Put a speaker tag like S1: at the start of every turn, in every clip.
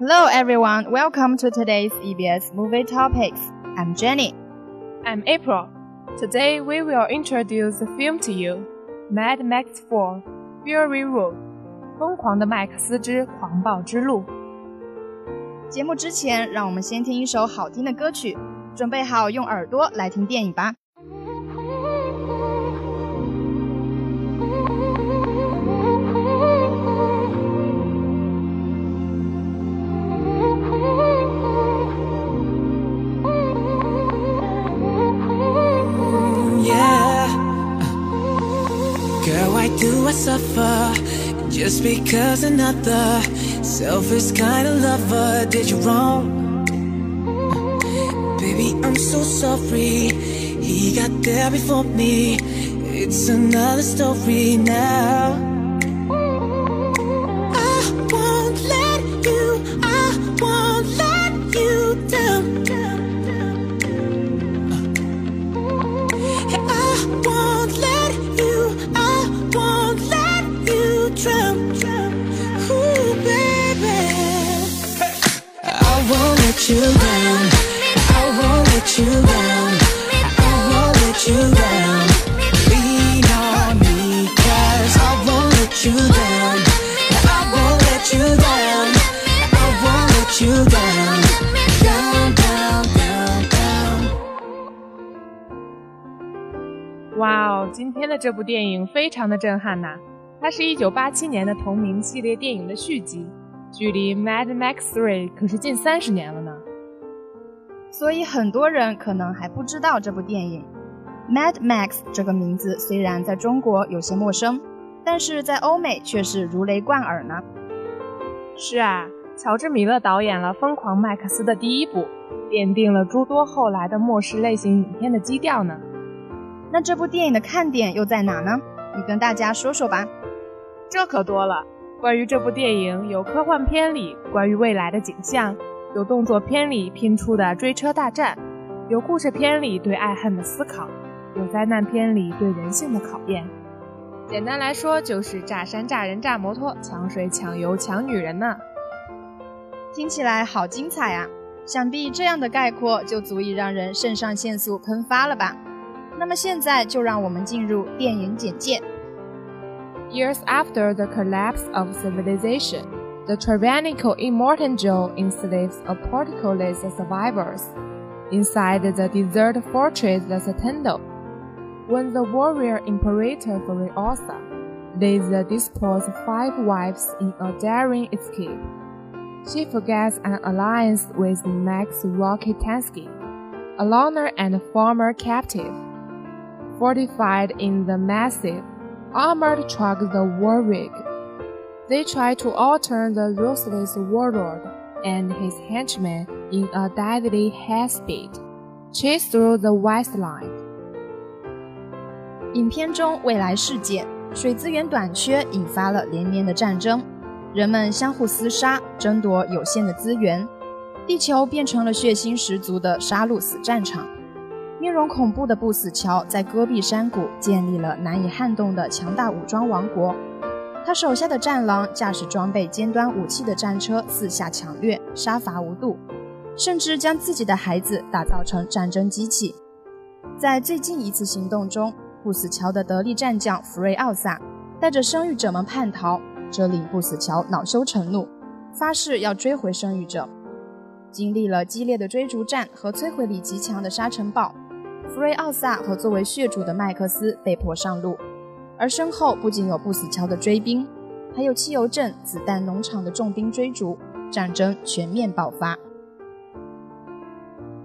S1: Hello, everyone. Welcome to today's EBS Movie Top Picks. I'm Jenny.
S2: I'm April. Today we will introduce the film to you, Mad Max 4: Fury Road，疯狂的麦克斯之狂暴之路。
S1: 节目之前，让我们先听一首好听的歌曲，准备好用耳朵来听电影吧。
S3: Suffer just because another selfish kind of lover did you wrong? Baby, I'm so sorry. He got there before me. It's another story now. You down. I won't let you down. I won't let you down. Down, down, down, down.
S2: 哇哦，今天的这部电影非常的震撼呐！它是一九八七年的同名系列电影的续集。距离《Mad Max 3》可是近三十年了呢，
S1: 所以很多人可能还不知道这部电影。Mad Max 这个名字虽然在中国有些陌生，但是在欧美却是如雷贯耳呢。
S2: 是啊，乔治·米勒导演了《疯狂麦克斯》的第一部，奠定了诸多后来的末世类型影片的基调呢。
S1: 那这部电影的看点又在哪呢？你跟大家说说吧。
S2: 这可多了。关于这部电影，有科幻片里关于未来的景象，有动作片里拼出的追车大战，有故事片里对爱恨的思考，有灾难片里对人性的考验。简单来说，就是炸山、炸人、炸摩托，抢水、抢油、抢女人呢。
S1: 听起来好精彩啊！想必这样的概括就足以让人肾上腺素喷发了吧？那么现在就让我们进入电影简介。
S2: Years after the collapse of civilization, the tyrannical Immortan Joe enslaves a particulate survivors. Inside the desert fortress, the Citadel. When the warrior imperator Furiosa leads the disposed five wives in a daring escape, she forgets an alliance with Max Rockatansky, a loner and former captive. Fortified in the massive armored truck the War Rig. They try to alter the ruthless warlord and his henchmen in a deadly high speed, chase through the wasteland.
S1: 影片中未来世界水资源短缺引发了连年的战争，人们相互厮杀，争夺有限的资源，地球变成了血腥十足的杀戮死战场。面容恐怖的不死乔在戈壁山谷建立了难以撼动的强大武装王国。他手下的战狼驾驶装备尖端武器的战车四下抢掠，杀伐无度，甚至将自己的孩子打造成战争机器。在最近一次行动中，不死乔的得力战将弗瑞奥萨带着生育者们叛逃，这令不死乔恼羞成怒，发誓要追回生育者。经历了激烈的追逐战和摧毁力极强的沙尘暴。弗瑞奥萨和作为血主的麦克斯被迫上路，而身后不仅有不死桥的追兵，还有汽油镇子弹农场的重兵追逐，战争全面爆发。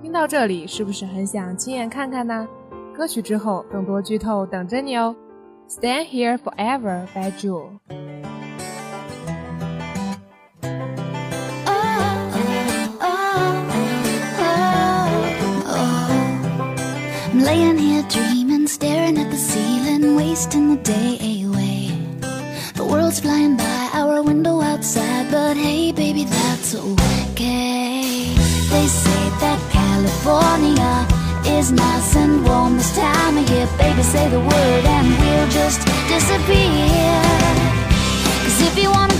S2: 听到这里，是不是很想亲眼看看呢？歌曲之后，更多剧透等着你哦！Stand Here Forever by
S4: Jewel。laying here dreaming, staring at the ceiling, wasting the day away. The world's flying by our window outside, but hey, baby, that's okay. They say that California is nice say the word and we'll just disappear. Cause if you wanna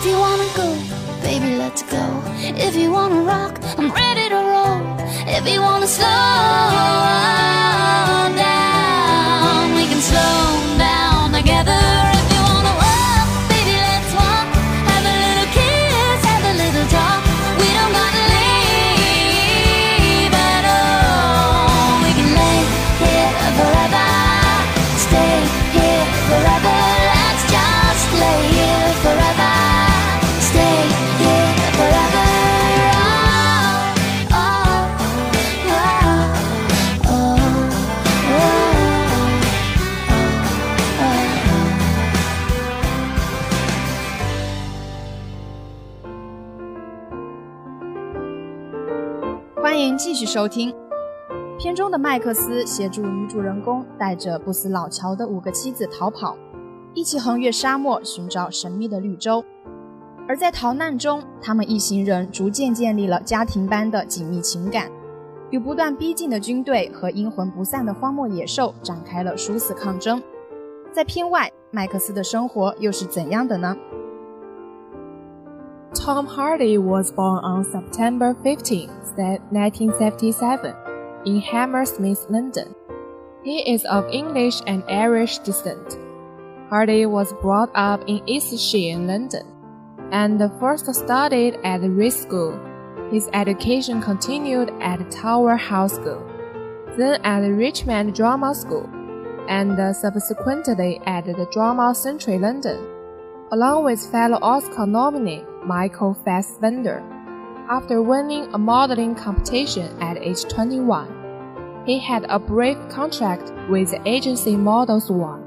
S4: If you wanna go, baby, let's go. If you wanna rock, I'm ready to roll. If you wanna slow
S1: 欢迎继续收听。片中的麦克斯协助女主人公带着不死老乔的五个妻子逃跑，一起横越沙漠寻找神秘的绿洲。而在逃难中，他们一行人逐渐建立了家庭般的紧密情感，与不断逼近的军队和阴魂不散的荒漠野兽展开了殊死抗争。在片外，麦克斯的生活又是怎样的呢？
S2: Tom Hardy was born on September 15, 1977, in Hammersmith, London. He is of English and Irish descent. Hardy was brought up in East Sheen, London, and first studied at Reed School. His education continued at Tower House School, then at Richmond Drama School, and uh, subsequently at the Drama Centre London along with fellow Oscar nominee Michael Fassbender. After winning a modeling competition at age 21, he had a brief contract with the agency Models One.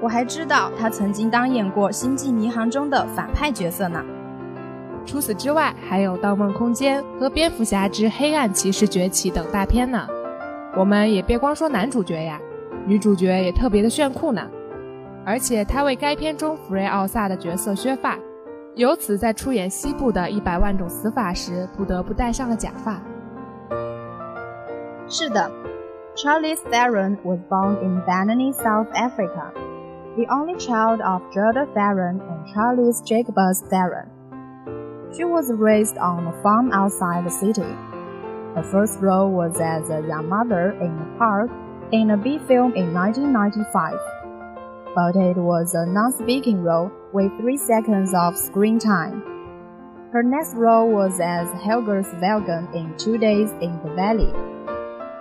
S1: 我还知道他曾经当演过《星际迷航》中的反派角色呢。
S2: 除此之外，还有《盗梦空间》和《蝙蝠侠之黑暗骑士崛起》等大片呢。我们也别光说男主角呀，女主角也特别的炫酷呢。而且他为该片中弗瑞奥萨的角色削发，由此在出演西部的一百万种死法时不得不戴上了假发。
S1: 是的，Charlize Theron was born in Benoni, South Africa, the only child of Gerda Theron and Charles Jacobus Theron. She was raised on a farm outside the city. Her first role was as a young mother in a park in a B film in 1995 but it was a non-speaking role with three seconds of screen time. Her next role was as Helga Svelgen in Two Days in the Valley,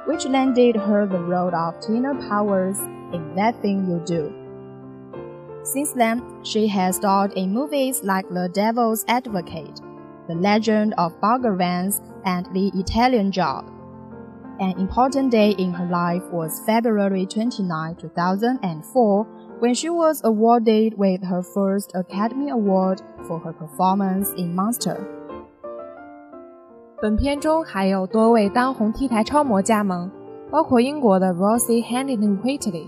S1: which landed her the role of Tina Powers in That Thing You Do. Since then, she has starred in movies like The Devil's Advocate, The Legend of Bagger Vance, and The Italian Job. An important day in her life was February 29, 2004, when she was awarded with her first Academy Award for her performance in Monster.
S2: 本片中还有多位当红 T 台超模加盟，包括英国的 Rosie Huntington-Whiteley、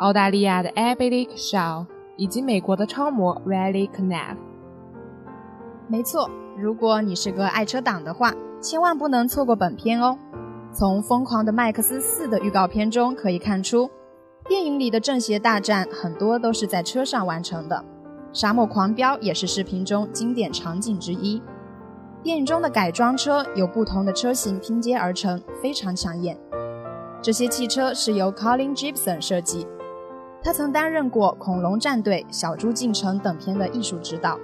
S2: 澳大利亚的 Abby Shaw 以及美国的超模 Riley Knapp。
S1: 没错，如果你是个爱车党的话，千万不能错过本片哦。从《疯狂的麦克斯4》的预告片中可以看出。 电影里的正邪大战很多都是在车上完成的，沙漠狂飙也是视频中经典场景之一。电影中的改装车由不同的车型拼接而成，非常抢眼。这些汽车是由 Colin Gibson 设计，他曾担任过《恐龙战队》《小猪进城》等片的艺术指导。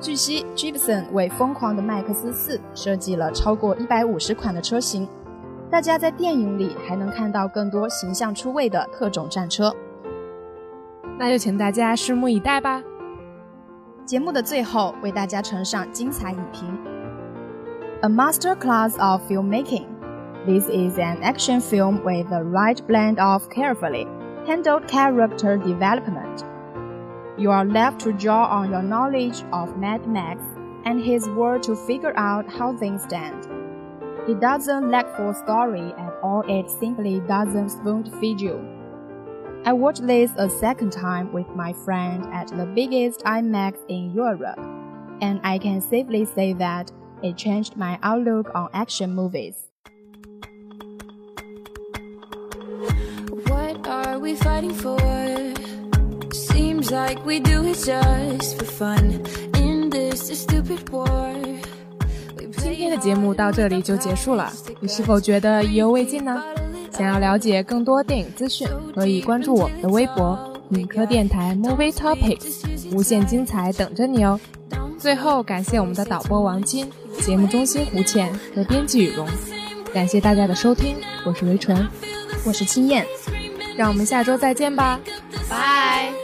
S1: 据悉，Gibson 为《疯狂的麦克斯4》设计了超过150款的车型。大家在电影里还能看到更多形象出位的特种战车，
S2: 那就请大家拭目以待吧。
S1: 节目的最后，为大家呈上精彩影评：A master class of filmmaking. This is an action film with the right blend of carefully handled character development. You are left to draw on your knowledge of Mad Max and his world to figure out how things stand. It doesn't lack for story at all, it simply doesn't spoon feed you. I watched this a second time with my friend at the biggest IMAX in Europe, and I can safely say that it changed my outlook on action movies.
S4: What are we fighting for? Seems
S3: like we do it just for fun in this stupid war.
S2: 今天的节目到这里就结束了，你是否觉得意犹未尽呢？想要了解更多电影资讯，可以关注我们的微博“影科电台 Movie Topics”，无限精彩等着你哦。最后，感谢我们的导播王金、节目中心胡倩和编辑雨荣，感谢大家的收听，我是维纯，
S1: 我是青燕，
S2: 让我们下周再见吧，
S1: 拜。